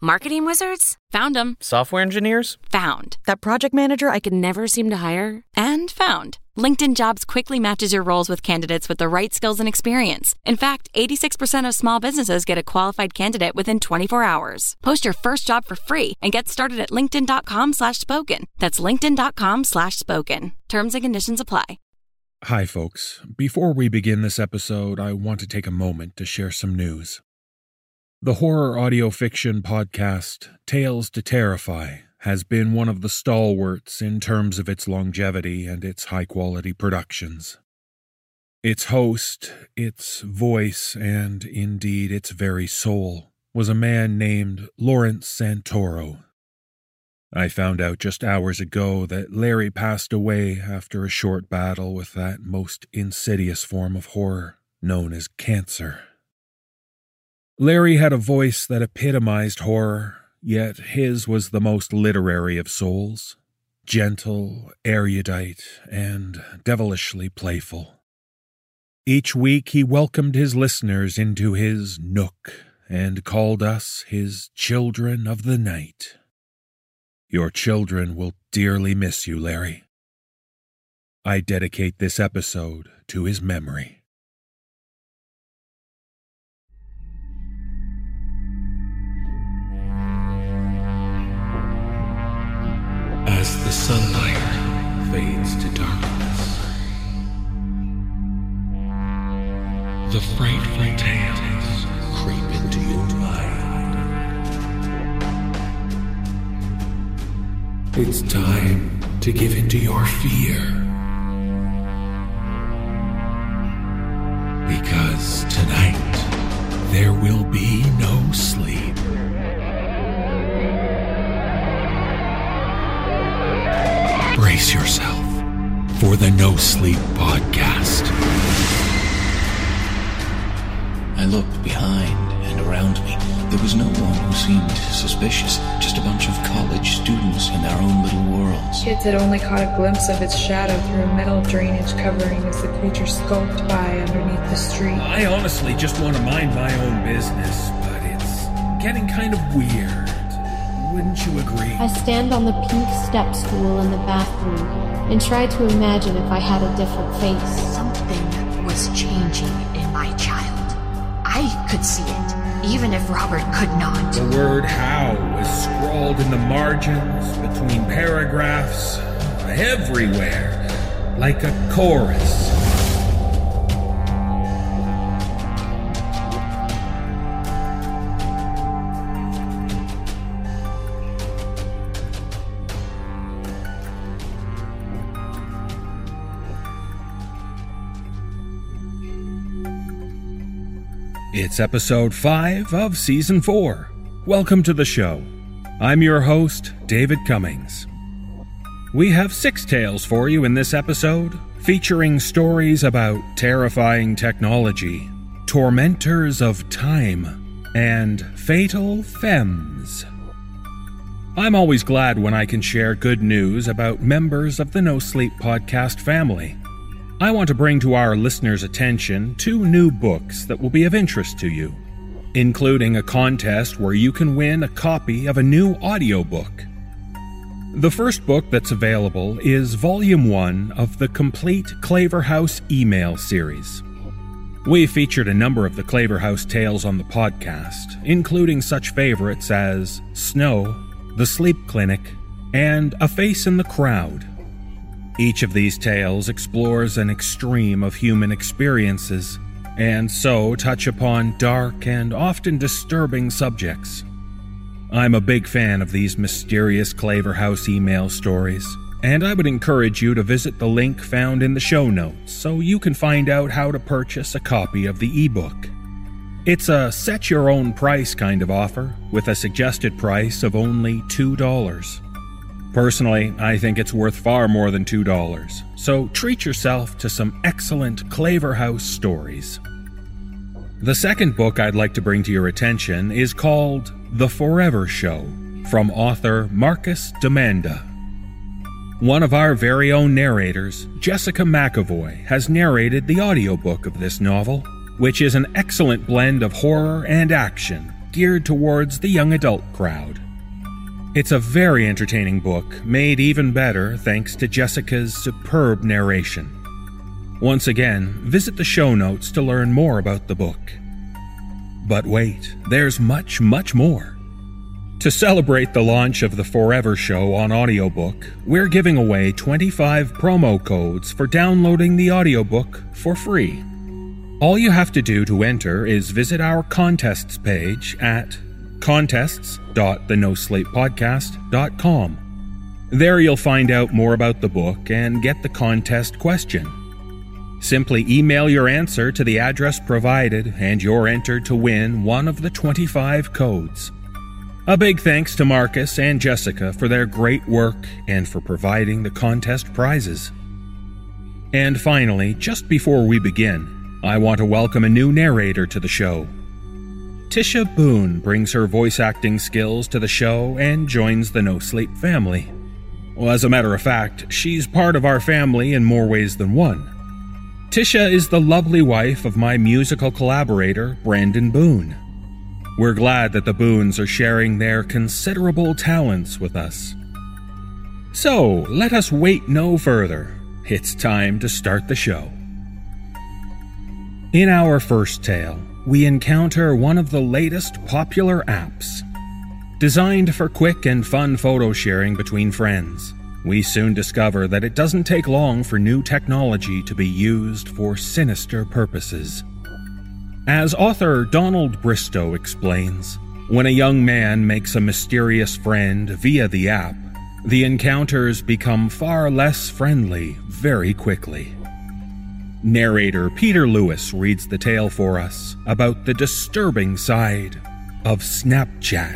Marketing wizards? Found them. Software engineers? Found. That project manager I could never seem to hire? And found. LinkedIn Jobs quickly matches your roles with candidates with the right skills and experience. In fact, 86% of small businesses get a qualified candidate within 24 hours. Post your first job for free and get started at linkedin.com slash spoken. That's linkedin.com slash spoken. Terms and conditions apply. Hi, folks. Before we begin this episode, I want to take a moment to share some news. The horror audio fiction podcast, Tales to Terrify, has been one of the stalwarts in terms of its longevity and its high quality productions. Its host, its voice, and indeed its very soul was a man named Lawrence Santoro. I found out just hours ago that Larry passed away after a short battle with that most insidious form of horror known as cancer. Larry had a voice that epitomized horror Yet his was the most literary of souls, gentle, erudite, and devilishly playful. Each week he welcomed his listeners into his nook and called us his children of the night. Your children will dearly miss you, Larry. I dedicate this episode to his memory. Sunlight fades to darkness. The frightful tales creep into your mind. It's time to give into your fear. Because tonight there will be for the No Sleep Podcast. I looked behind and around me. There was no one who seemed suspicious, just a bunch of college students in their own little worlds. Kids had only caught a glimpse of its shadow through a metal drainage covering as the creature skulked by underneath the street. I honestly just want to mind my own business, but it's getting kind of weird. Wouldn't you agree? I stand on the pink step stool in the bathroom and try to imagine if I had a different face. Something was changing in my child. I could see it, even if Robert could not. The word how was scrawled in the margins, between paragraphs, everywhere, like a chorus. It's episode 5 of season 4. Welcome to the show. I'm your host, David Cummings. We have six tales for you in this episode, featuring stories about terrifying technology, tormentors of time, and fatal femmes. I'm always glad when I can share good news about members of the No Sleep Podcast family. I want to bring to our listeners' attention two new books that will be of interest to you, including a contest where you can win a copy of a new audiobook. The first book that's available is Volume 1 of the complete Claverhouse email series. We featured a number of the Claverhouse tales on the podcast, including such favorites as Snow, The Sleep Clinic, and A Face in the Crowd. Each of these tales explores an extreme of human experiences, and so touch upon dark and often disturbing subjects. I'm a big fan of these mysterious Claverhouse email stories, and I would encourage you to visit the link found in the show notes so you can find out how to purchase a copy of the ebook. It's a set your own price kind of offer, with a suggested price of only $2. Personally, I think it's worth far more than $2, so treat yourself to some excellent Claverhouse stories. The second book I'd like to bring to your attention is called The Forever Show from author Marcus Damanda. one of our very own narrators, Jessica McEvoy, has narrated the audiobook of this novel, which is an excellent blend of horror and action geared towards the young adult crowd. It's a very entertaining book, made even better thanks to Jessica's superb narration. Once again, visit the show notes to learn more about the book. But wait, there's much, much more. To celebrate the launch of the Forever Show on audiobook, we're giving away 25 promo codes for downloading the audiobook for free. All you have to do to enter is visit our contests page at contests.thenosleeppodcast.com. There you'll find out more about the book and get the contest question. Simply email your answer to the address provided, and you're entered to win one of the 25 codes. A big thanks to Marcus and Jessica for their great work and for providing the contest prizes. And finally, just before we begin, I want to welcome a new narrator to the show. Tisha Boone brings her voice acting skills to the show and joins the No Sleep family. Well, as a matter of fact, she's part of our family in more ways than one. Tisha is the lovely wife of my musical collaborator, Brandon Boone. We're glad that the Boones are sharing their considerable talents with us. So, let us wait no further. It's time to start the show. In our first tale, we encounter one of the latest popular apps. Designed for quick and fun photo sharing between friends, we soon discover that it doesn't take long for new technology to be used for sinister purposes. As author Donald Bristow explains, when a young man makes a mysterious friend via the app, the encounters become far less friendly very quickly. Narrator Peter Lewis reads the tale for us about the disturbing side of Snapchat.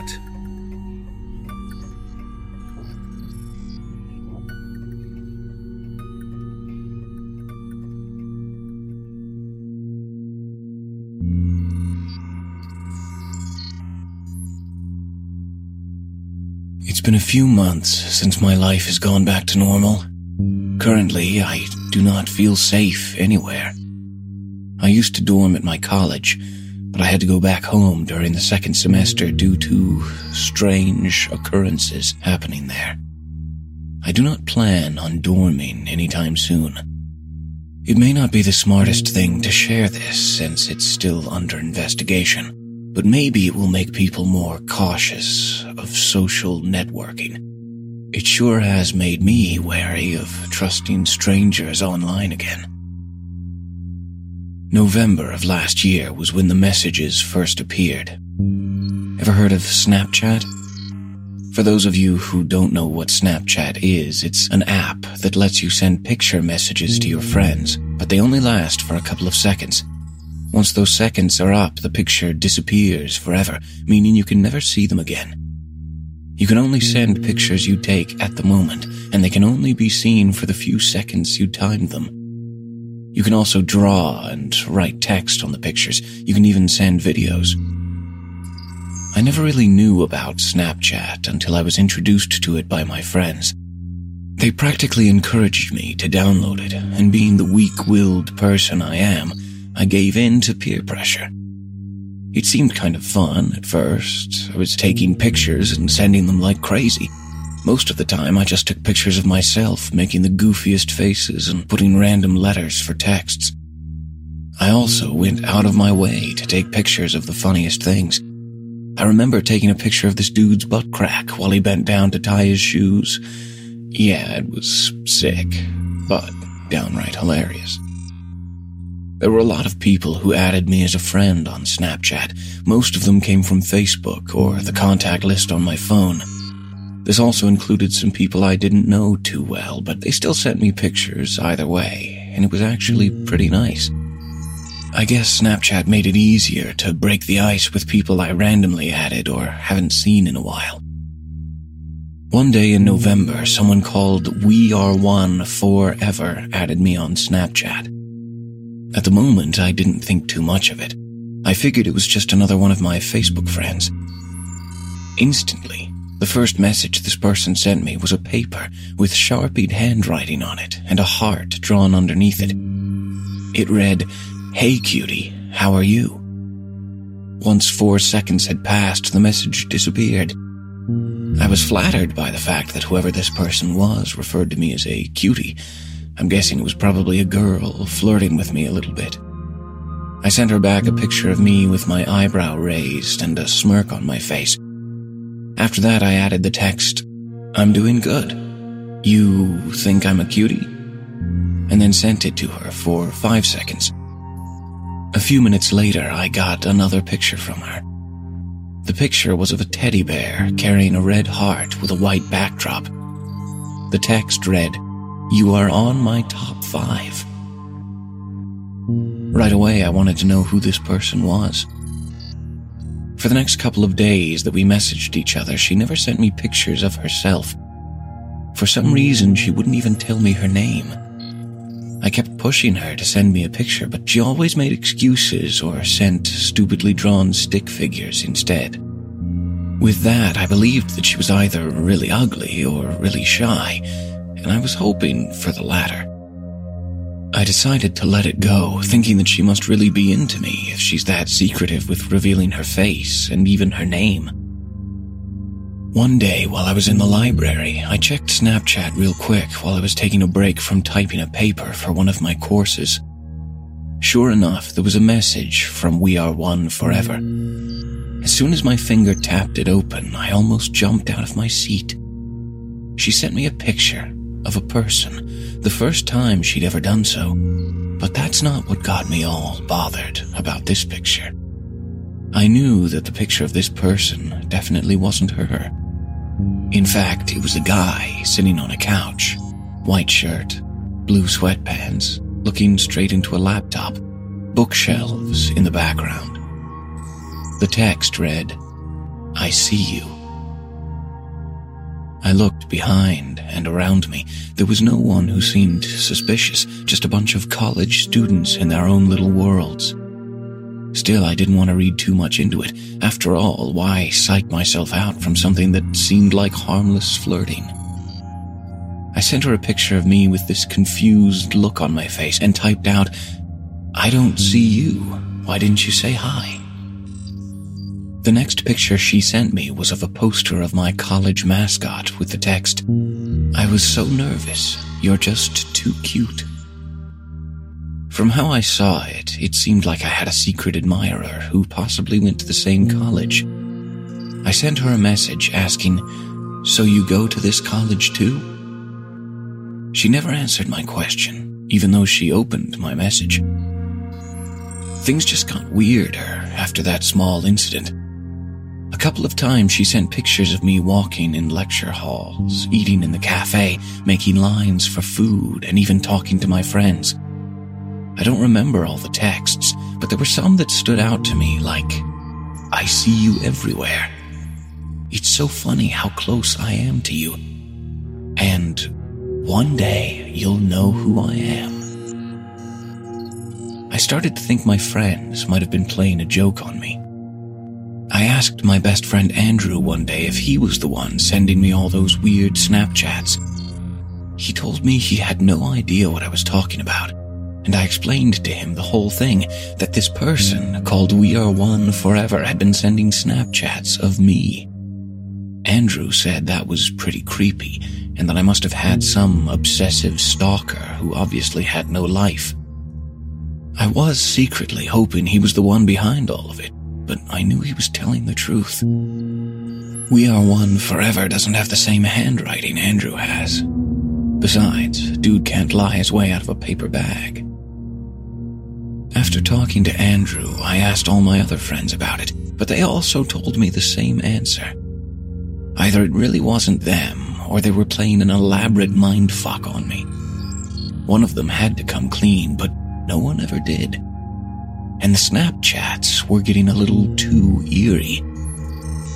It's been a few months since my life has gone back to normal. Currently, I do not feel safe anywhere. I used to dorm at my college, but I had to go back home during the second semester due to strange occurrences happening there. I do not plan on dorming anytime soon. It may not be the smartest thing to share this since it's still under investigation but maybe it will make people more cautious of social networking. It sure has made me wary of trusting strangers online again. November of last year was when the messages first appeared. Ever heard of Snapchat? For those of you who don't know what Snapchat is, it's an app that lets you send picture messages to your friends, but they only last for a couple of seconds. Once those seconds are up, the picture disappears forever, meaning you can never see them again. You can only send pictures you take at the moment, and they can only be seen for the few seconds you timed them. You can also draw and write text on the pictures. You can even send videos. I never really knew about Snapchat until I was introduced to it by my friends. They practically encouraged me to download it, and being the weak-willed person I am, I gave in to peer pressure. It seemed kind of fun at first. I was taking pictures and sending them like crazy. Most of the time, I just took pictures of myself, making the goofiest faces and putting random letters for texts. I also went out of my way to take pictures of the funniest things. I remember taking a picture of this dude's butt crack while he bent down to tie his shoes. Yeah, it was sick, but downright hilarious. There were a lot of people who added me as a friend on Snapchat. Most of them came from Facebook or the contact list on my phone. This also included some people I didn't know too well, but they still sent me pictures either way, and it was actually pretty nice. I guess Snapchat made it easier to break the ice with people I randomly added or haven't seen in a while. One day in November, someone called We Are One Forever added me on Snapchat. At the moment, I didn't think too much of it. I figured it was just another one of my Facebook friends. Instantly, The first message this person sent me was a paper with sharpied handwriting on it and a heart drawn underneath it. It read, Hey cutie, how are you? Once four seconds had passed, the message disappeared. I was flattered by the fact that whoever this person was referred to me as a cutie. I'm guessing it was probably a girl flirting with me a little bit. I sent her back a picture of me with my eyebrow raised and a smirk on my face. After that, I added the text, I'm doing good. You think I'm a cutie? And then sent it to her for five seconds. A few minutes later, I got another picture from her. The picture was of a teddy bear carrying a red heart with a white backdrop. The text read, You are on my top five. Right away, I wanted to know who this person was. For the next couple of days that we messaged each other, she never sent me pictures of herself. For some reason, she wouldn't even tell me her name. I kept pushing her to send me a picture, but she always made excuses or sent stupidly drawn stick figures instead. With that, I believed that she was either really ugly or really shy, and I was hoping for the latter. I decided to let it go, thinking that she must really be into me if she's that secretive with revealing her face and even her name. One day, while I was in the library, I checked Snapchat real quick while I was taking a break from typing a paper for one of my courses. Sure enough, there was a message from We Are One Forever. As soon as my finger tapped it open, I almost jumped out of my seat. She sent me a picture of a person, the first time she'd ever done so. But that's not what got me all bothered about this picture. I knew that the picture of this person definitely wasn't her. In fact, it was a guy sitting on a couch, white shirt, blue sweatpants, looking straight into a laptop, bookshelves in the background. The text read, I see you. I looked behind and around me. There was no one who seemed suspicious, just a bunch of college students in their own little worlds. Still, I didn't want to read too much into it. After all, why psych myself out from something that seemed like harmless flirting? I sent her a picture of me with this confused look on my face and typed out, I don't see you. Why didn't you say hi? The next picture she sent me was of a poster of my college mascot with the text, I was so nervous. You're just too cute. From how I saw it, it seemed like I had a secret admirer who possibly went to the same college. I sent her a message asking, So you go to this college too? She never answered my question, even though she opened my message. Things just got weirder after that small incident. A couple of times she sent pictures of me walking in lecture halls, eating in the cafe, making lines for food, and even talking to my friends. I don't remember all the texts, but there were some that stood out to me like, I see you everywhere. It's so funny how close I am to you. And one day you'll know who I am. I started to think my friends might have been playing a joke on me. I asked my best friend Andrew one day if he was the one sending me all those weird Snapchats. He told me he had no idea what I was talking about and I explained to him the whole thing that this person called We Are One Forever had been sending Snapchats of me. Andrew said that was pretty creepy and that I must have had some obsessive stalker who obviously had no life. I was secretly hoping he was the one behind all of it, but I knew he was telling the truth. We Are One Forever doesn't have the same handwriting Andrew has. Besides, dude can't lie his way out of a paper bag. After talking to Andrew, I asked all my other friends about it, but they also told me the same answer. Either it really wasn't them, or they were playing an elaborate mind fuck on me. One of them had to come clean, but no one ever did. And the Snapchats were getting a little too eerie.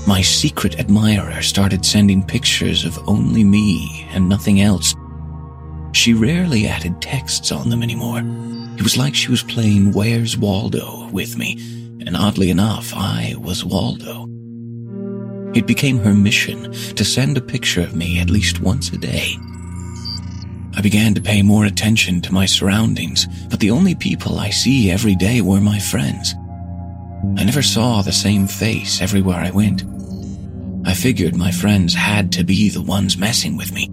My secret admirer started sending pictures of only me and nothing else. She rarely added texts on them anymore. It was like she was playing Where's Waldo with me, and oddly enough, I was Waldo. It became her mission to send a picture of me at least once a day. I began to pay more attention to my surroundings, but the only people I see every day were my friends. I never saw the same face everywhere I went. I figured my friends had to be the ones messing with me.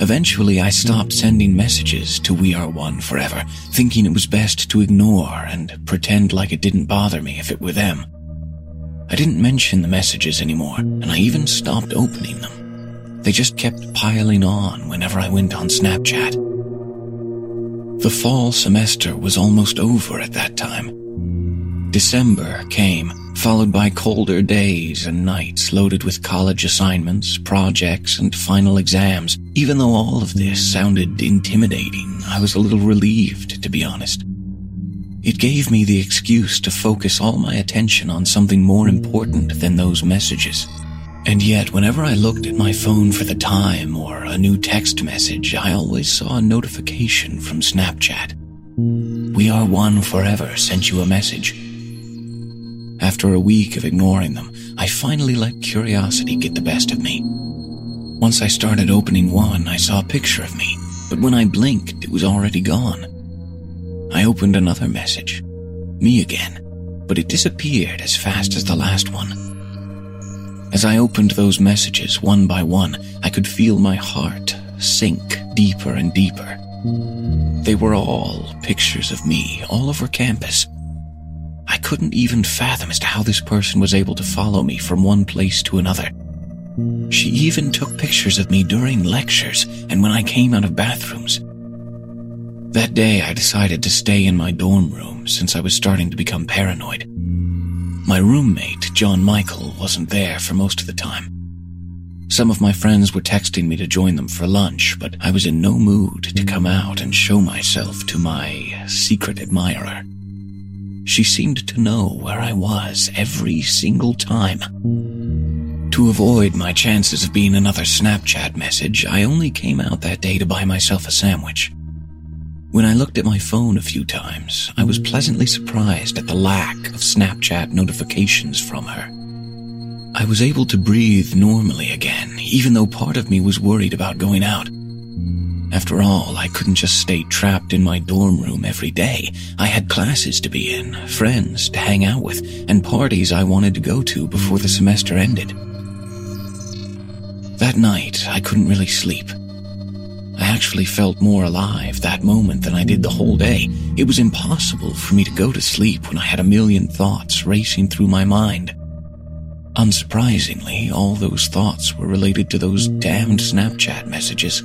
Eventually, I stopped sending messages to We Are One Forever, thinking it was best to ignore and pretend like it didn't bother me if it were them. I didn't mention the messages anymore, and I even stopped opening them. They just kept piling on whenever I went on Snapchat. The fall semester was almost over at that time. December came, followed by colder days and nights loaded with college assignments, projects, and final exams. Even though all of this sounded intimidating, I was a little relieved, to be honest. It gave me the excuse to focus all my attention on something more important than those messages. And yet, whenever I looked at my phone for the time or a new text message, I always saw a notification from Snapchat. We are one forever sent you a message. After a week of ignoring them, I finally let curiosity get the best of me. Once I started opening one, I saw a picture of me, but when I blinked, it was already gone. I opened another message. Me again, but it disappeared as fast as the last one. As I opened those messages one by one, I could feel my heart sink deeper and deeper. They were all pictures of me all over campus. I couldn't even fathom as to how this person was able to follow me from one place to another. She even took pictures of me during lectures and when I came out of bathrooms. That day, I decided to stay in my dorm room since I was starting to become paranoid. My roommate, John Michael, wasn't there for most of the time. Some of my friends were texting me to join them for lunch, but I was in no mood to come out and show myself to my secret admirer. She seemed to know where I was every single time. To avoid my chances of being another Snapchat message, I only came out that day to buy myself a sandwich. When I looked at my phone a few times, I was pleasantly surprised at the lack of Snapchat notifications from her. I was able to breathe normally again, even though part of me was worried about going out. After all, I couldn't just stay trapped in my dorm room every day. I had classes to be in, friends to hang out with, and parties I wanted to go to before the semester ended. That night, I couldn't really sleep. I actually felt more alive that moment than I did the whole day. It was impossible for me to go to sleep when I had a million thoughts racing through my mind. Unsurprisingly, all those thoughts were related to those damned Snapchat messages.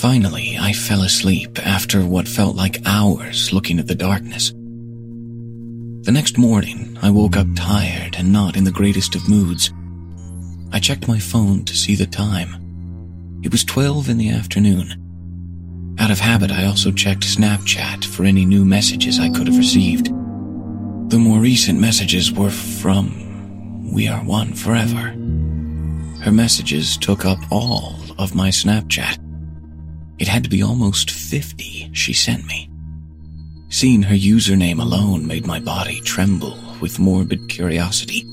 Finally, I fell asleep after what felt like hours looking at the darkness. The next morning, I woke up tired and not in the greatest of moods. I checked my phone to see the time. It was 12 in the afternoon. Out of habit, I also checked Snapchat for any new messages I could have received. The more recent messages were from We Are One Forever. Her messages took up all of my Snapchat. It had to be almost 50 she sent me. Seeing her username alone made my body tremble with morbid curiosity.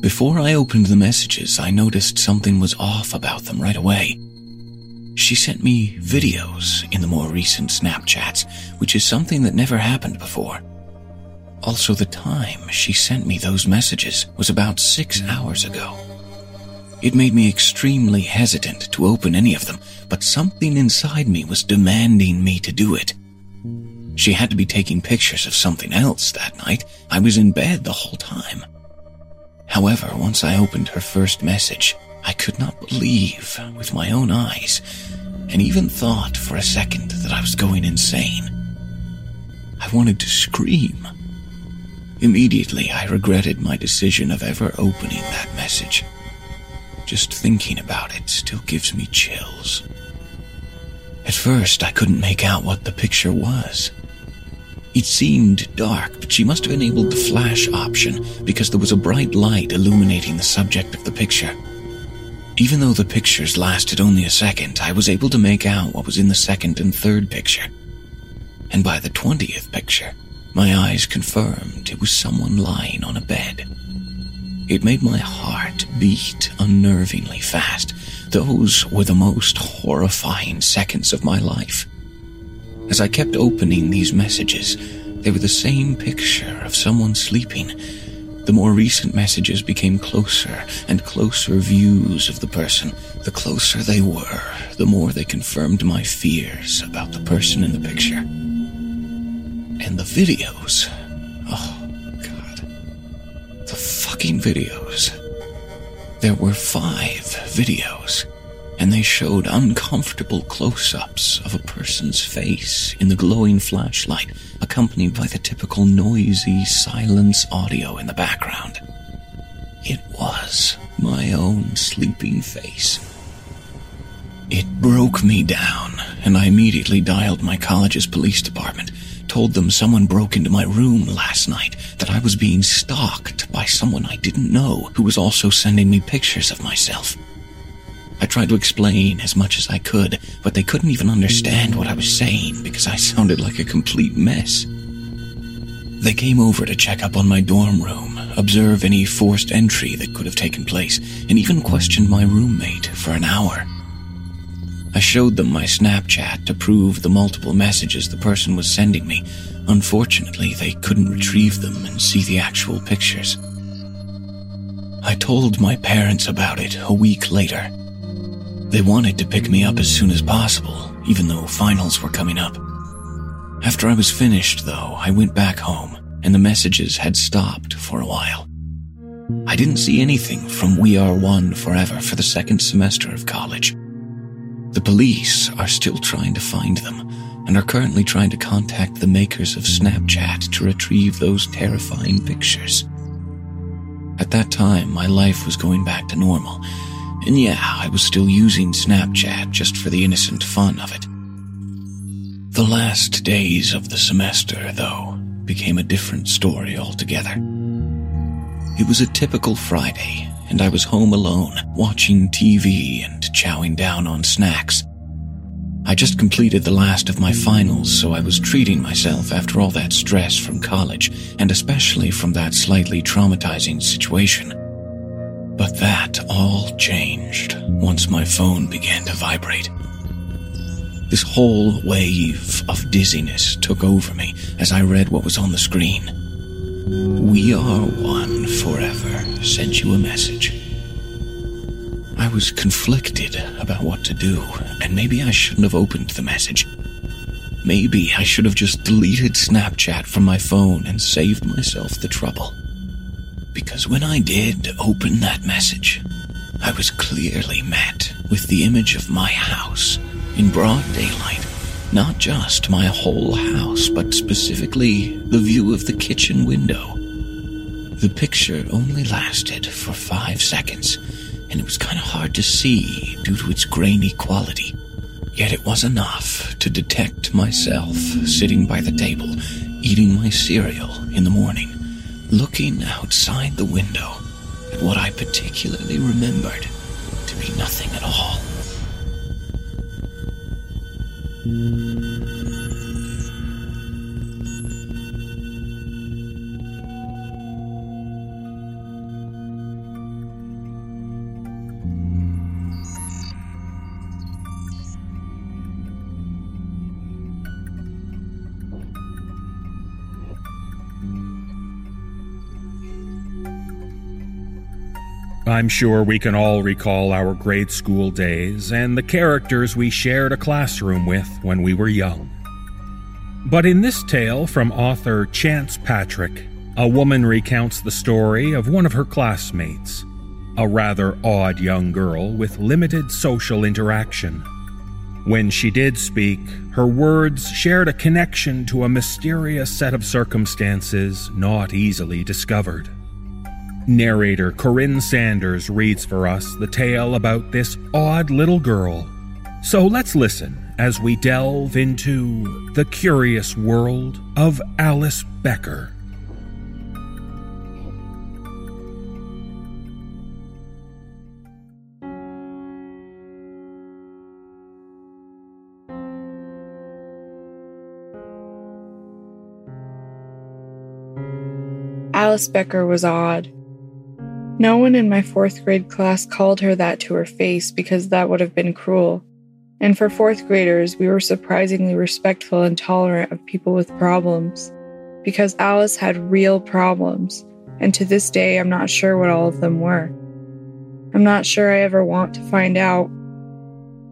Before I opened the messages, I noticed something was off about them right away. She sent me videos in the more recent Snapchats, which is something that never happened before. Also, the time she sent me those messages was about six hours ago. It made me extremely hesitant to open any of them, but something inside me was demanding me to do it. She had to be taking pictures of something else that night. I was in bed the whole time. However, once I opened her first message, I could not believe with my own eyes, and even thought for a second that I was going insane. I wanted to scream. Immediately, I regretted my decision of ever opening that message. Just thinking about it still gives me chills. At first, I couldn't make out what the picture was. It seemed dark, but she must have enabled the flash option because there was a bright light illuminating the subject of the picture. Even though the pictures lasted only a second, I was able to make out what was in the second and third picture. And by the twentieth picture, my eyes confirmed it was someone lying on a bed. It made my heart beat unnervingly fast. Those were the most horrifying seconds of my life. As I kept opening these messages, they were the same picture of someone sleeping. The more recent messages became closer and closer views of the person. The closer they were, the more they confirmed my fears about the person in the picture. And the videos. Oh, God. The fucking videos. There were five videos, and they showed uncomfortable close ups of a person's face in the glowing flashlight, accompanied by the typical noisy silence audio in the background. It was my own sleeping face. It broke me down, and I immediately dialed my college's police department told them someone broke into my room last night, that I was being stalked by someone I didn't know who was also sending me pictures of myself. I tried to explain as much as I could, but they couldn't even understand what I was saying because I sounded like a complete mess. They came over to check up on my dorm room, observe any forced entry that could have taken place, and even questioned my roommate for an hour. I showed them my Snapchat to prove the multiple messages the person was sending me. Unfortunately, they couldn't retrieve them and see the actual pictures. I told my parents about it a week later. They wanted to pick me up as soon as possible, even though finals were coming up. After I was finished, though, I went back home, and the messages had stopped for a while. I didn't see anything from We Are One Forever for the second semester of college. The police are still trying to find them and are currently trying to contact the makers of Snapchat to retrieve those terrifying pictures. At that time, my life was going back to normal, and yeah, I was still using Snapchat just for the innocent fun of it. The last days of the semester, though, became a different story altogether. It was a typical Friday, and I was home alone, watching TV and chowing down on snacks. I just completed the last of my finals, so I was treating myself after all that stress from college, and especially from that slightly traumatizing situation. But that all changed once my phone began to vibrate. This whole wave of dizziness took over me as I read what was on the screen. We are one forever sent you a message. I was conflicted about what to do, and maybe I shouldn't have opened the message. Maybe I should have just deleted Snapchat from my phone and saved myself the trouble. Because when I did open that message, I was clearly met with the image of my house in broad daylight not just my whole house, but specifically the view of the kitchen window. The picture only lasted for five seconds, and it was kind of hard to see due to its grainy quality. Yet it was enough to detect myself sitting by the table, eating my cereal in the morning, looking outside the window at what I particularly remembered to be nothing at all. I'm sure we can all recall our grade school days and the characters we shared a classroom with when we were young. But in this tale from author Chance Patrick, a woman recounts the story of one of her classmates, a rather odd young girl with limited social interaction. When she did speak, her words shared a connection to a mysterious set of circumstances not easily discovered. Narrator Corinne Sanders reads for us the tale about this odd little girl. So let's listen as we delve into the curious world of Alice Becker. Alice Becker was odd. No one in my fourth grade class called her that to her face because that would have been cruel. And for fourth graders, we were surprisingly respectful and tolerant of people with problems because Alice had real problems, and to this day, I'm not sure what all of them were. I'm not sure I ever want to find out.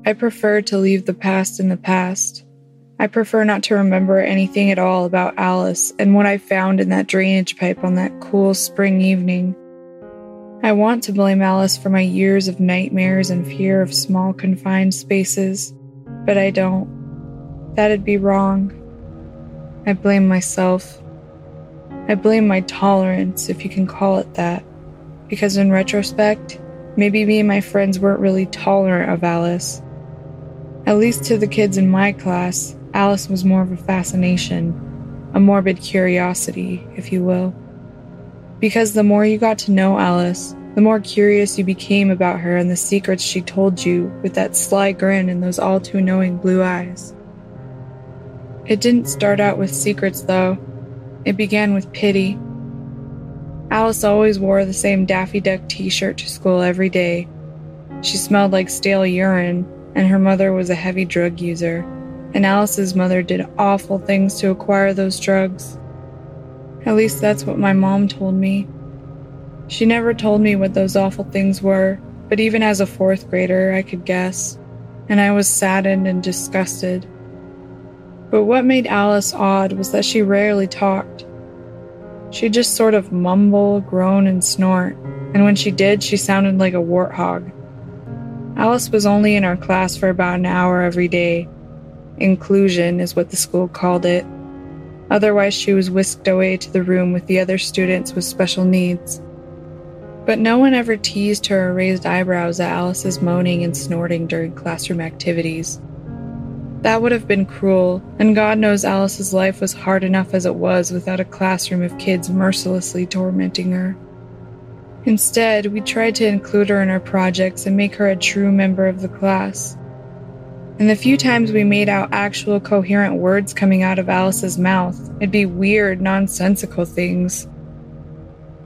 I prefer to leave the past in the past. I prefer not to remember anything at all about Alice and what I found in that drainage pipe on that cool spring evening. I want to blame Alice for my years of nightmares and fear of small confined spaces, but I don't. That'd be wrong. I blame myself. I blame my tolerance, if you can call it that, because in retrospect, maybe me and my friends weren't really tolerant of Alice. At least to the kids in my class, Alice was more of a fascination, a morbid curiosity, if you will. Because the more you got to know Alice, the more curious you became about her and the secrets she told you with that sly grin and those all too knowing blue eyes. It didn't start out with secrets, though. It began with pity. Alice always wore the same Daffy Duck t shirt to school every day. She smelled like stale urine, and her mother was a heavy drug user and Alice's mother did awful things to acquire those drugs. At least that's what my mom told me. She never told me what those awful things were, but even as a fourth grader, I could guess, and I was saddened and disgusted. But what made Alice odd was that she rarely talked. She'd just sort of mumble, groan, and snort, and when she did, she sounded like a warthog. Alice was only in our class for about an hour every day, Inclusion is what the school called it. Otherwise, she was whisked away to the room with the other students with special needs. But no one ever teased her or raised eyebrows at Alice's moaning and snorting during classroom activities. That would have been cruel, and God knows Alice's life was hard enough as it was without a classroom of kids mercilessly tormenting her. Instead, we tried to include her in our projects and make her a true member of the class and the few times we made out actual coherent words coming out of Alice's mouth, it'd be weird, nonsensical things.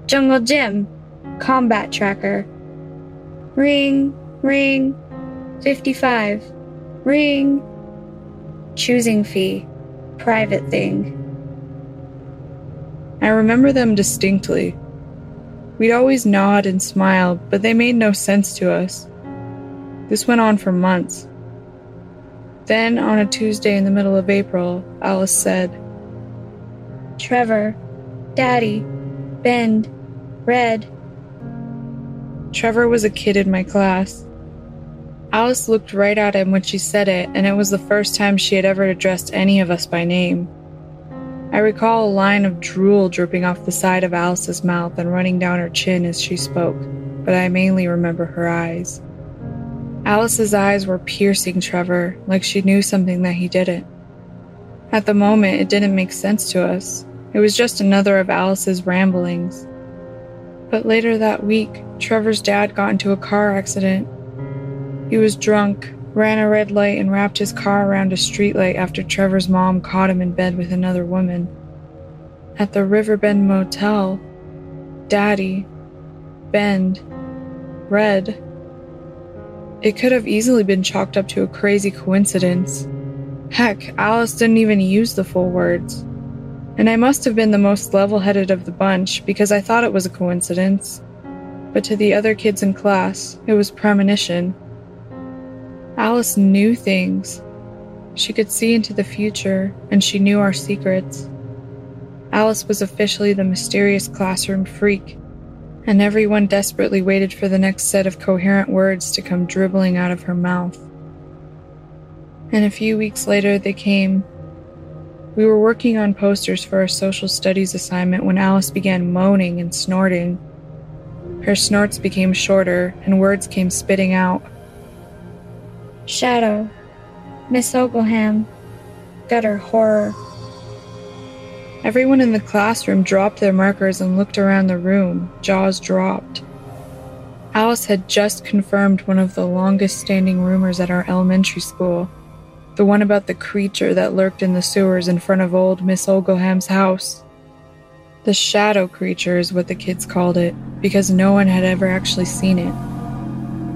Jungle Gym, Combat Tracker. Ring, ring, 55. Ring. Choosing fee, private thing. I remember them distinctly. We'd always nod and smile, but they made no sense to us. This went on for months. Then, on a Tuesday in the middle of April, Alice said, Trevor, Daddy, Bend, Red. Trevor was a kid in my class. Alice looked right at him when she said it, and it was the first time she had ever addressed any of us by name. I recall a line of drool dripping off the side of Alice's mouth and running down her chin as she spoke, but I mainly remember her eyes. Alice's eyes were piercing Trevor, like she knew something that he didn't. At the moment, it didn't make sense to us. It was just another of Alice's ramblings. But later that week, Trevor's dad got into a car accident. He was drunk, ran a red light, and wrapped his car around a streetlight after Trevor's mom caught him in bed with another woman. At the Riverbend Motel, Daddy, Bend, Red, it could have easily been chalked up to a crazy coincidence. Heck, Alice didn't even use the full words. And I must have been the most level headed of the bunch because I thought it was a coincidence. But to the other kids in class, it was premonition. Alice knew things. She could see into the future, and she knew our secrets. Alice was officially the mysterious classroom freak and everyone desperately waited for the next set of coherent words to come dribbling out of her mouth. And a few weeks later, they came. We were working on posters for our social studies assignment when Alice began moaning and snorting. Her snorts became shorter, and words came spitting out. Shadow, Miss Ogleham, gutter horror. Everyone in the classroom dropped their markers and looked around the room, jaws dropped. Alice had just confirmed one of the longest standing rumors at our elementary school the one about the creature that lurked in the sewers in front of old Miss Ogleham's house. The shadow creature is what the kids called it, because no one had ever actually seen it.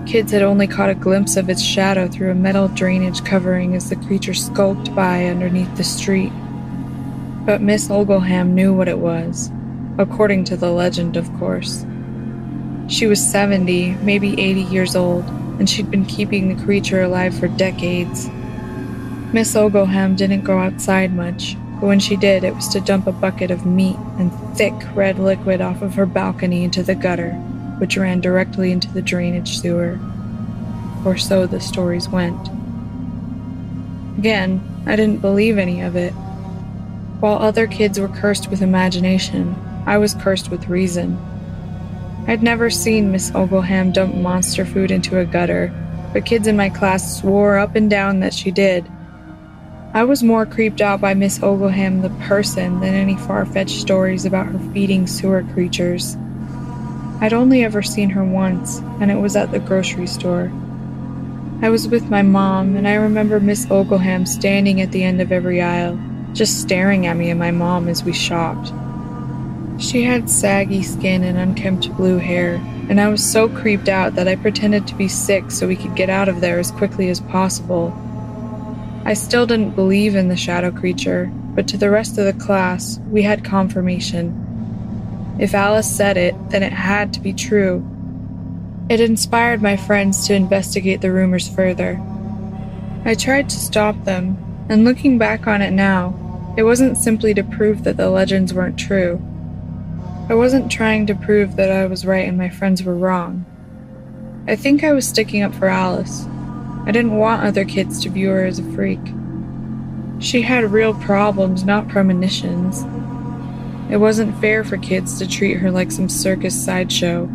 Kids had only caught a glimpse of its shadow through a metal drainage covering as the creature skulked by underneath the street. But Miss Ogleham knew what it was, according to the legend, of course. She was 70, maybe 80 years old, and she'd been keeping the creature alive for decades. Miss Ogleham didn't go outside much, but when she did, it was to dump a bucket of meat and thick red liquid off of her balcony into the gutter which ran directly into the drainage sewer. Or so the stories went. Again, I didn't believe any of it. While other kids were cursed with imagination, I was cursed with reason. I'd never seen Miss Ogleham dump monster food into a gutter, but kids in my class swore up and down that she did. I was more creeped out by Miss Ogleham the person than any far fetched stories about her feeding sewer creatures. I'd only ever seen her once, and it was at the grocery store. I was with my mom, and I remember Miss Ogleham standing at the end of every aisle, just staring at me and my mom as we shopped. She had saggy skin and unkempt blue hair, and I was so creeped out that I pretended to be sick so we could get out of there as quickly as possible. I still didn't believe in the shadow creature, but to the rest of the class, we had confirmation. If Alice said it, then it had to be true. It inspired my friends to investigate the rumors further. I tried to stop them, and looking back on it now, it wasn't simply to prove that the legends weren't true. I wasn't trying to prove that I was right and my friends were wrong. I think I was sticking up for Alice. I didn't want other kids to view her as a freak. She had real problems, not premonitions. It wasn't fair for kids to treat her like some circus sideshow.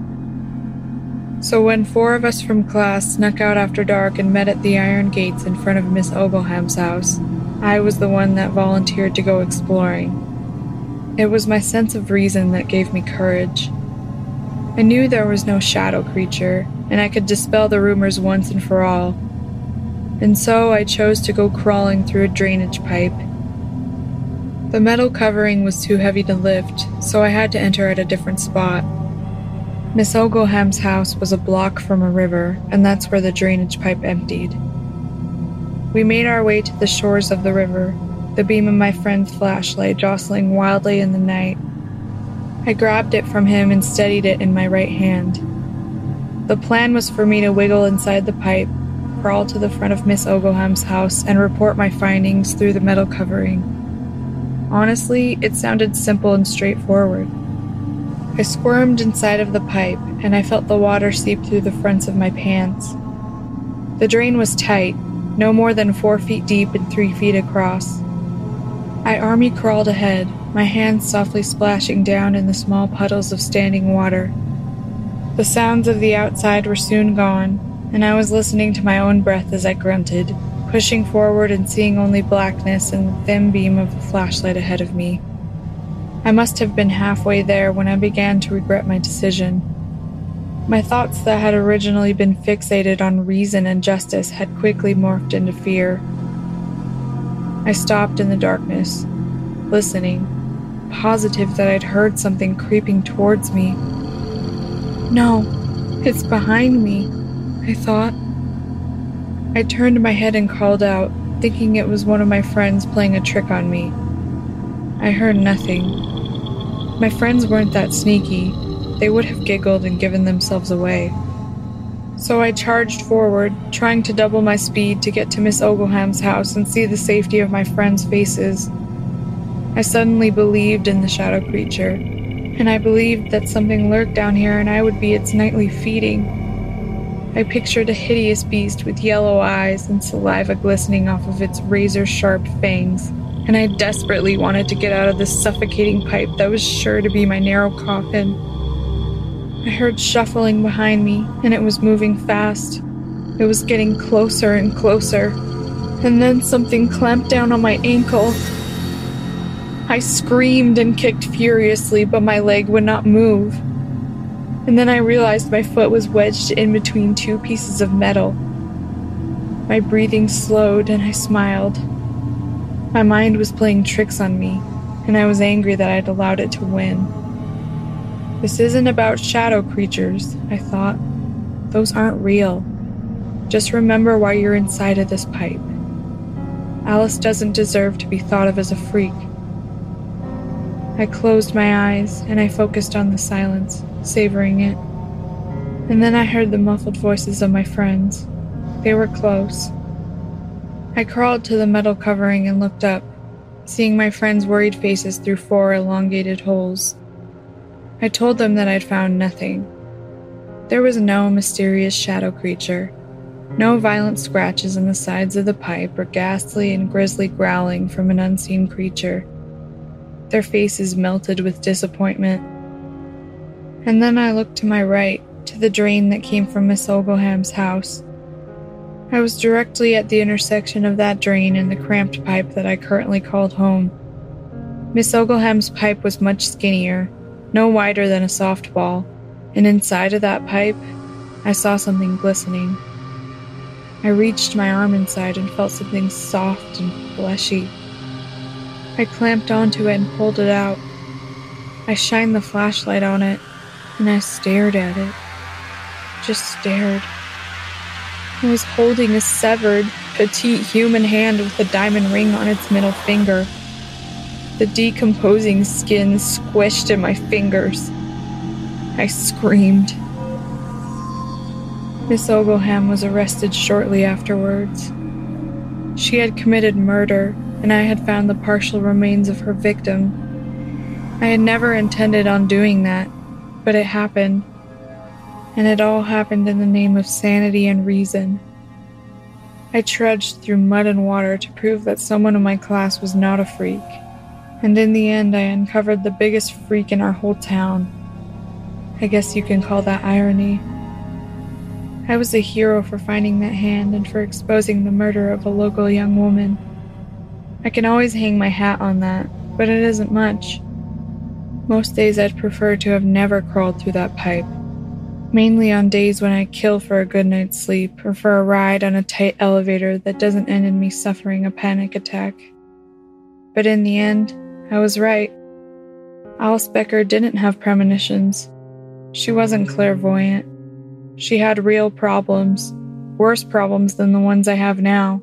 So when four of us from class snuck out after dark and met at the iron gates in front of Miss Ogleham's house, I was the one that volunteered to go exploring. It was my sense of reason that gave me courage. I knew there was no shadow creature, and I could dispel the rumors once and for all. And so I chose to go crawling through a drainage pipe the metal covering was too heavy to lift, so I had to enter at a different spot. Miss Ogleham's house was a block from a river, and that's where the drainage pipe emptied. We made our way to the shores of the river, the beam of my friend's flashlight jostling wildly in the night. I grabbed it from him and steadied it in my right hand. The plan was for me to wiggle inside the pipe, crawl to the front of Miss Ogleham's house, and report my findings through the metal covering. Honestly, it sounded simple and straightforward. I squirmed inside of the pipe, and I felt the water seep through the fronts of my pants. The drain was tight, no more than four feet deep and three feet across. I army crawled ahead, my hands softly splashing down in the small puddles of standing water. The sounds of the outside were soon gone, and I was listening to my own breath as I grunted pushing forward and seeing only blackness and the thin beam of the flashlight ahead of me. I must have been halfway there when I began to regret my decision. My thoughts that had originally been fixated on reason and justice had quickly morphed into fear. I stopped in the darkness, listening, positive that I'd heard something creeping towards me. No, it's behind me, I thought. I turned my head and called out, thinking it was one of my friends playing a trick on me. I heard nothing. My friends weren't that sneaky. They would have giggled and given themselves away. So I charged forward, trying to double my speed to get to Miss Ogleham's house and see the safety of my friends' faces. I suddenly believed in the shadow creature, and I believed that something lurked down here and I would be its nightly feeding. I pictured a hideous beast with yellow eyes and saliva glistening off of its razor sharp fangs, and I desperately wanted to get out of this suffocating pipe that was sure to be my narrow coffin. I heard shuffling behind me, and it was moving fast. It was getting closer and closer, and then something clamped down on my ankle. I screamed and kicked furiously, but my leg would not move and then I realized my foot was wedged in between two pieces of metal. My breathing slowed and I smiled. My mind was playing tricks on me, and I was angry that I'd allowed it to win. This isn't about shadow creatures, I thought. Those aren't real. Just remember why you're inside of this pipe. Alice doesn't deserve to be thought of as a freak. I closed my eyes and I focused on the silence, savoring it. And then I heard the muffled voices of my friends. They were close. I crawled to the metal covering and looked up, seeing my friends' worried faces through four elongated holes. I told them that I'd found nothing. There was no mysterious shadow creature, no violent scratches in the sides of the pipe or ghastly and grisly growling from an unseen creature. Their faces melted with disappointment. And then I looked to my right, to the drain that came from Miss Ogleham's house. I was directly at the intersection of that drain and the cramped pipe that I currently called home. Miss Ogleham's pipe was much skinnier, no wider than a softball, and inside of that pipe, I saw something glistening. I reached my arm inside and felt something soft and fleshy. I clamped onto it and pulled it out. I shined the flashlight on it and I stared at it. Just stared. I was holding a severed, petite human hand with a diamond ring on its middle finger. The decomposing skin squished in my fingers. I screamed. Miss Ogleham was arrested shortly afterwards. She had committed murder, and I had found the partial remains of her victim. I had never intended on doing that, but it happened. And it all happened in the name of sanity and reason. I trudged through mud and water to prove that someone in my class was not a freak and in the end, I uncovered the biggest freak in our whole town. I guess you can call that irony. I was a hero for finding that hand and for exposing the murder of a local young woman. I can always hang my hat on that, but it isn't much. Most days I'd prefer to have never crawled through that pipe, mainly on days when I kill for a good night's sleep or for a ride on a tight elevator that doesn't end in me suffering a panic attack. But in the end, I was right. Alice Becker didn't have premonitions. She wasn't clairvoyant. She had real problems, worse problems than the ones I have now.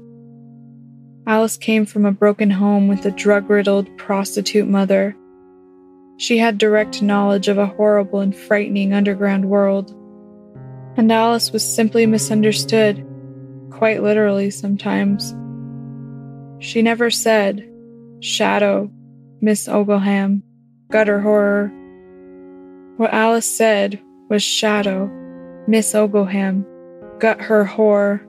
Alice came from a broken home with a drug riddled prostitute mother. She had direct knowledge of a horrible and frightening underground world. And Alice was simply misunderstood, quite literally sometimes. She never said, Shadow, Miss Ogleham, gutter horror. What Alice said was Shadow, Miss Ogleham, gut her horror.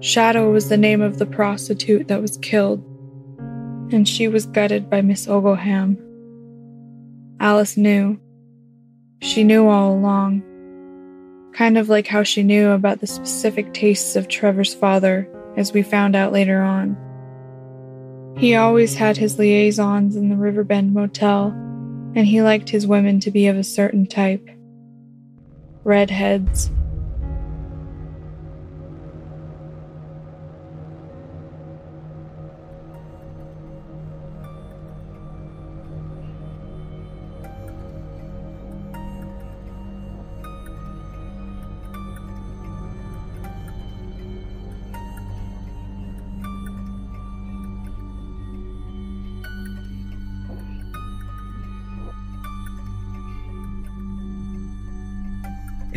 Shadow was the name of the prostitute that was killed, and she was gutted by Miss Ogleham. Alice knew. She knew all along. Kind of like how she knew about the specific tastes of Trevor's father, as we found out later on. He always had his liaisons in the Riverbend Motel, and he liked his women to be of a certain type redheads.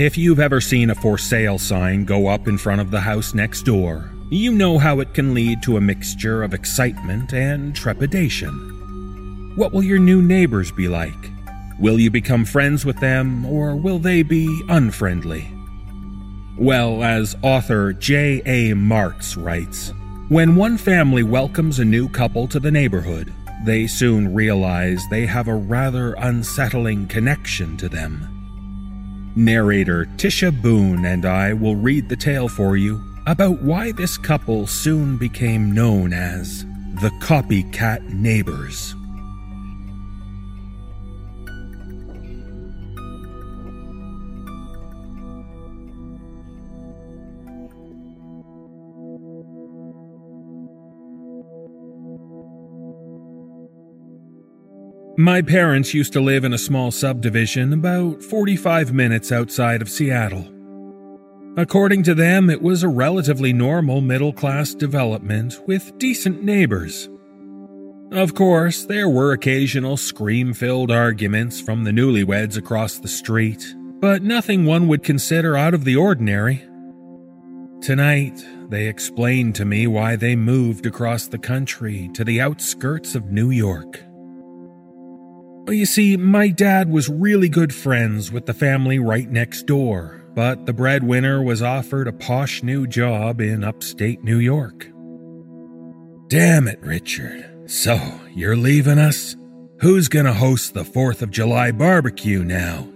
If you've ever seen a for sale sign go up in front of the house next door, you know how it can lead to a mixture of excitement and trepidation. What will your new neighbors be like? Will you become friends with them, or will they be unfriendly? Well, as author J. A. Martz writes, when one family welcomes a new couple to the neighborhood, they soon realize they have a rather unsettling connection to them. Narrator Tisha Boone and I will read the tale for you about why this couple soon became known as the Copycat Neighbors. My parents used to live in a small subdivision about 45 minutes outside of Seattle. According to them, it was a relatively normal middle class development with decent neighbors. Of course, there were occasional scream filled arguments from the newlyweds across the street, but nothing one would consider out of the ordinary. Tonight, they explained to me why they moved across the country to the outskirts of New York. You see, my dad was really good friends with the family right next door, but the breadwinner was offered a posh new job in upstate New York. Damn it, Richard. So, you're leaving us? Who's gonna host the 4th of July barbecue now?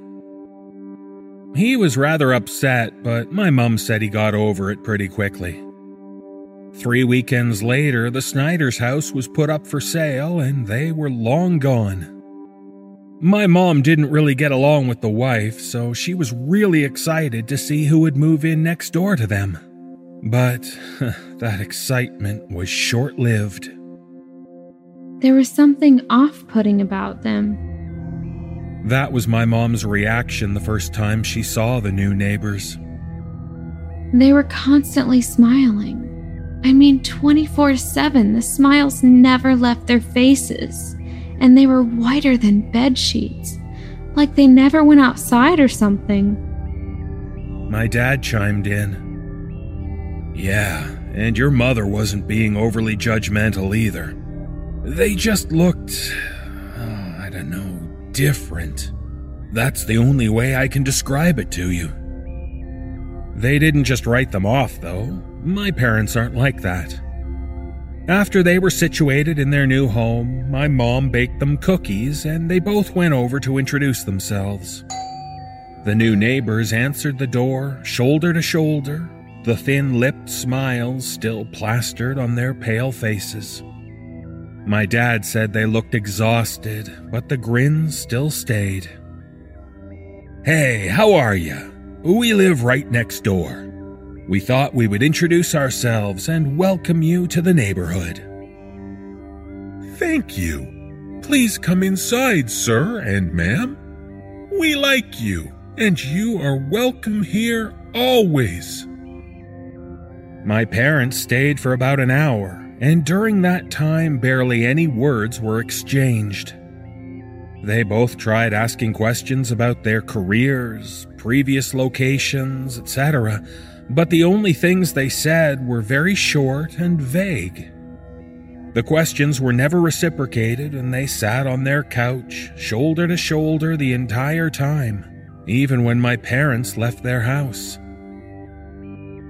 He was rather upset, but my mum said he got over it pretty quickly. Three weekends later, the Snyder's house was put up for sale and they were long gone. My mom didn't really get along with the wife, so she was really excited to see who would move in next door to them. But that excitement was short lived. There was something off putting about them. That was my mom's reaction the first time she saw the new neighbors. They were constantly smiling. I mean, 24 7, the smiles never left their faces and they were whiter than bed sheets, like they never went outside or something. My dad chimed in. Yeah, and your mother wasn't being overly judgmental either. They just looked, oh, I don't know, different. That's the only way I can describe it to you. They didn't just write them off, though. My parents aren't like that. After they were situated in their new home, my mom baked them cookies and they both went over to introduce themselves. The new neighbors answered the door, shoulder to shoulder, the thin lipped smiles still plastered on their pale faces. My dad said they looked exhausted, but the grins still stayed. Hey, how are you? We live right next door. We thought we would introduce ourselves and welcome you to the neighborhood. Thank you. Please come inside, sir and ma'am. We like you, and you are welcome here always. My parents stayed for about an hour, and during that time, barely any words were exchanged. They both tried asking questions about their careers, previous locations, etc but the only things they said were very short and vague. The questions were never reciprocated, and they sat on their couch, shoulder to shoulder, the entire time, even when my parents left their house.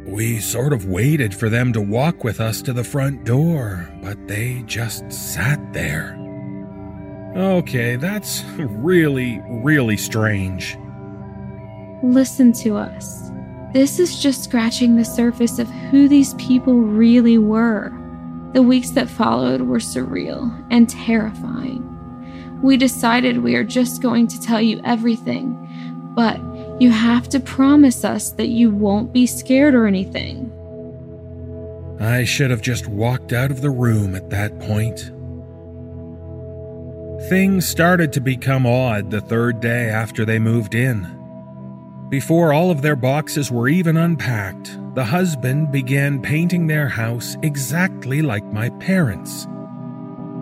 We sort of waited for them to walk with us to the front door, but they just sat there. Okay, that's really, really strange. Listen to us. This is just scratching the surface of who these people really were. The weeks that followed were surreal and terrifying. We decided we are just going to tell you everything, but you have to promise us that you won't be scared or anything. I should have just walked out of the room at that point. Things started to become odd the third day after they moved in. Before all of their boxes were even unpacked, the husband began painting their house exactly like my parents.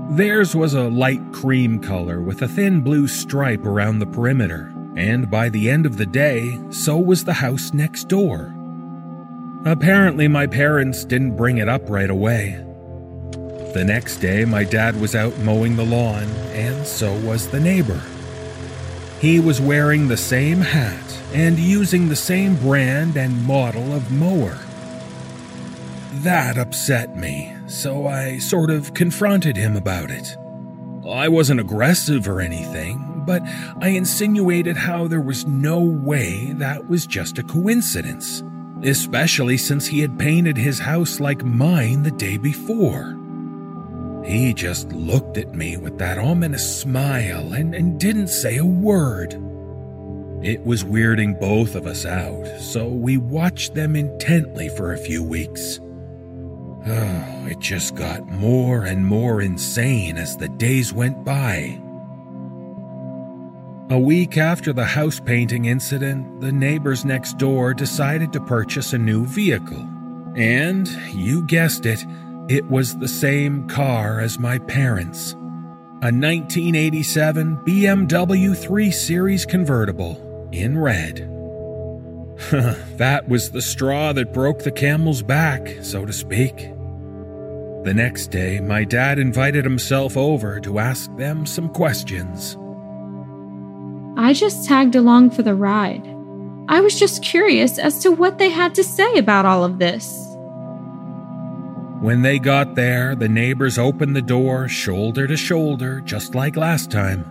Theirs was a light cream color with a thin blue stripe around the perimeter, and by the end of the day, so was the house next door. Apparently, my parents didn't bring it up right away. The next day, my dad was out mowing the lawn, and so was the neighbor. He was wearing the same hat and using the same brand and model of mower. That upset me, so I sort of confronted him about it. I wasn't aggressive or anything, but I insinuated how there was no way that was just a coincidence, especially since he had painted his house like mine the day before. He just looked at me with that ominous smile and, and didn't say a word. It was weirding both of us out, so we watched them intently for a few weeks. Oh, it just got more and more insane as the days went by. A week after the house painting incident, the neighbors next door decided to purchase a new vehicle. And, you guessed it, it was the same car as my parents a 1987 BMW 3 Series convertible in red. that was the straw that broke the camel's back, so to speak. The next day, my dad invited himself over to ask them some questions. I just tagged along for the ride. I was just curious as to what they had to say about all of this. When they got there, the neighbors opened the door shoulder to shoulder, just like last time.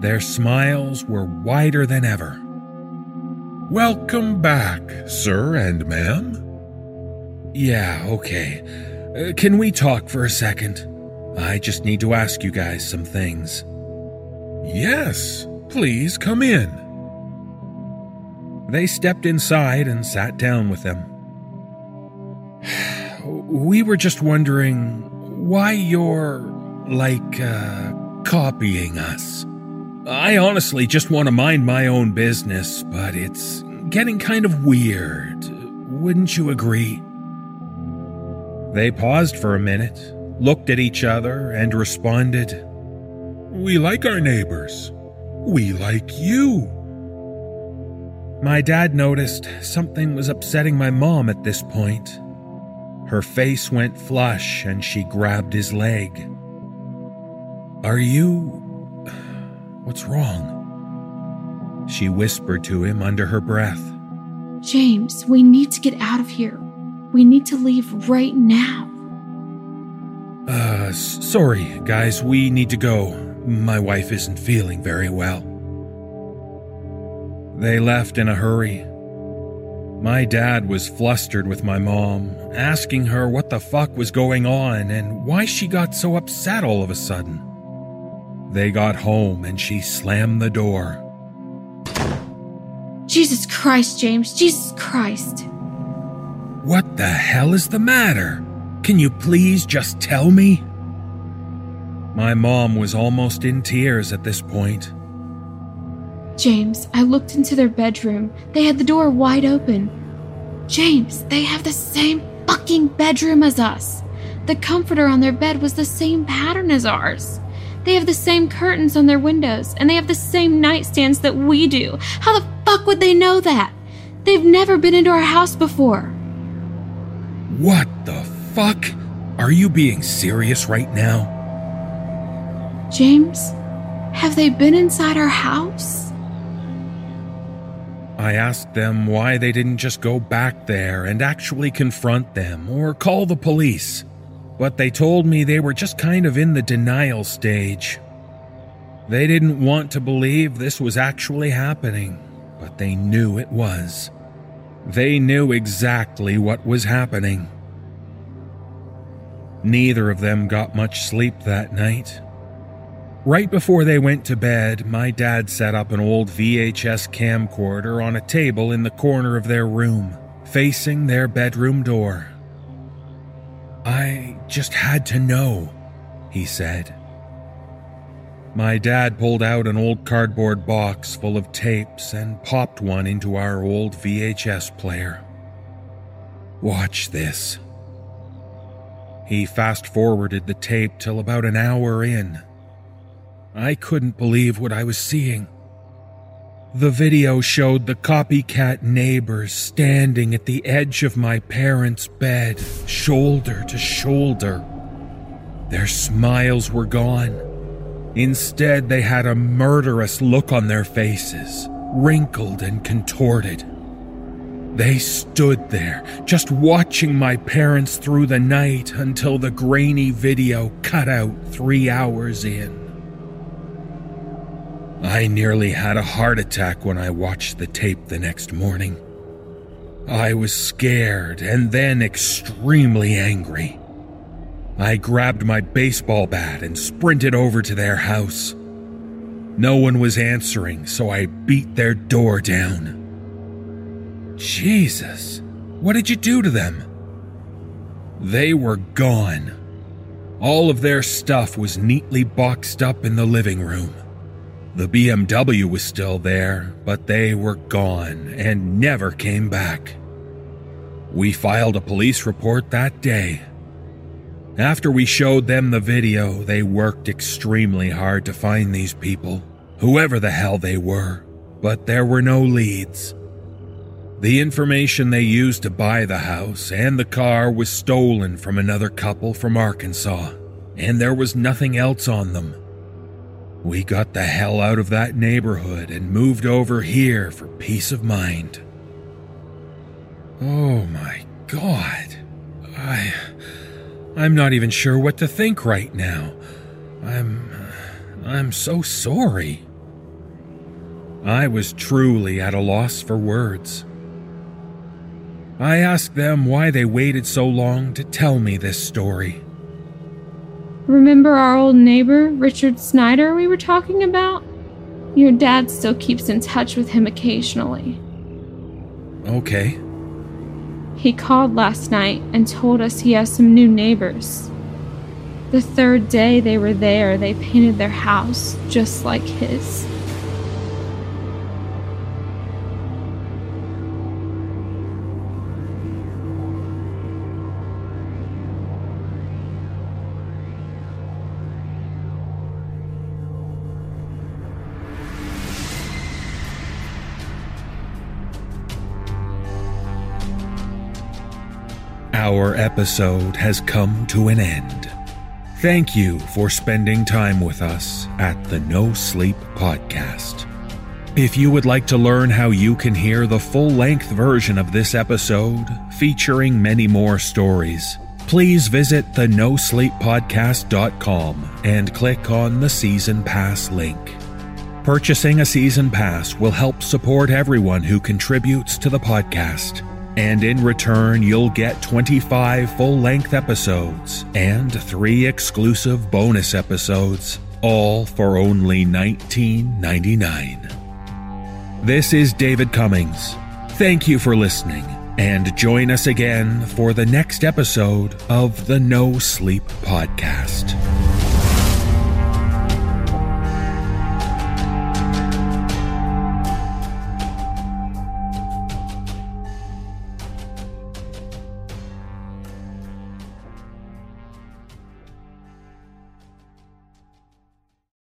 Their smiles were wider than ever. Welcome back, sir and ma'am. Yeah, okay. Uh, can we talk for a second? I just need to ask you guys some things. Yes, please come in. They stepped inside and sat down with them. We were just wondering why you're, like, uh, copying us. I honestly just want to mind my own business, but it's getting kind of weird. Wouldn't you agree? They paused for a minute, looked at each other, and responded, We like our neighbors. We like you. My dad noticed something was upsetting my mom at this point. Her face went flush and she grabbed his leg. Are you. What's wrong? She whispered to him under her breath. James, we need to get out of here. We need to leave right now. Uh, sorry, guys, we need to go. My wife isn't feeling very well. They left in a hurry. My dad was flustered with my mom, asking her what the fuck was going on and why she got so upset all of a sudden. They got home and she slammed the door. Jesus Christ, James, Jesus Christ. What the hell is the matter? Can you please just tell me? My mom was almost in tears at this point. James, I looked into their bedroom. They had the door wide open. James, they have the same fucking bedroom as us. The comforter on their bed was the same pattern as ours. They have the same curtains on their windows, and they have the same nightstands that we do. How the fuck would they know that? They've never been into our house before. What the fuck? Are you being serious right now? James, have they been inside our house? I asked them why they didn't just go back there and actually confront them or call the police, but they told me they were just kind of in the denial stage. They didn't want to believe this was actually happening, but they knew it was. They knew exactly what was happening. Neither of them got much sleep that night. Right before they went to bed, my dad set up an old VHS camcorder on a table in the corner of their room, facing their bedroom door. I just had to know, he said. My dad pulled out an old cardboard box full of tapes and popped one into our old VHS player. Watch this. He fast forwarded the tape till about an hour in I couldn't believe what I was seeing. The video showed the copycat neighbors standing at the edge of my parents' bed, shoulder to shoulder. Their smiles were gone. Instead, they had a murderous look on their faces, wrinkled and contorted. They stood there, just watching my parents through the night until the grainy video cut out three hours in. I nearly had a heart attack when I watched the tape the next morning. I was scared and then extremely angry. I grabbed my baseball bat and sprinted over to their house. No one was answering, so I beat their door down. Jesus, what did you do to them? They were gone. All of their stuff was neatly boxed up in the living room. The BMW was still there, but they were gone and never came back. We filed a police report that day. After we showed them the video, they worked extremely hard to find these people, whoever the hell they were, but there were no leads. The information they used to buy the house and the car was stolen from another couple from Arkansas, and there was nothing else on them. We got the hell out of that neighborhood and moved over here for peace of mind. Oh my god. I. I'm not even sure what to think right now. I'm. I'm so sorry. I was truly at a loss for words. I asked them why they waited so long to tell me this story. Remember our old neighbor, Richard Snyder, we were talking about? Your dad still keeps in touch with him occasionally. Okay. He called last night and told us he has some new neighbors. The third day they were there, they painted their house just like his. Our episode has come to an end. Thank you for spending time with us at the No Sleep Podcast. If you would like to learn how you can hear the full length version of this episode, featuring many more stories, please visit the nosleeppodcast.com and click on the Season Pass link. Purchasing a season pass will help support everyone who contributes to the podcast and in return, you'll get 25 full length episodes and three exclusive bonus episodes, all for only $19.99. This is David Cummings. Thank you for listening, and join us again for the next episode of the No Sleep Podcast.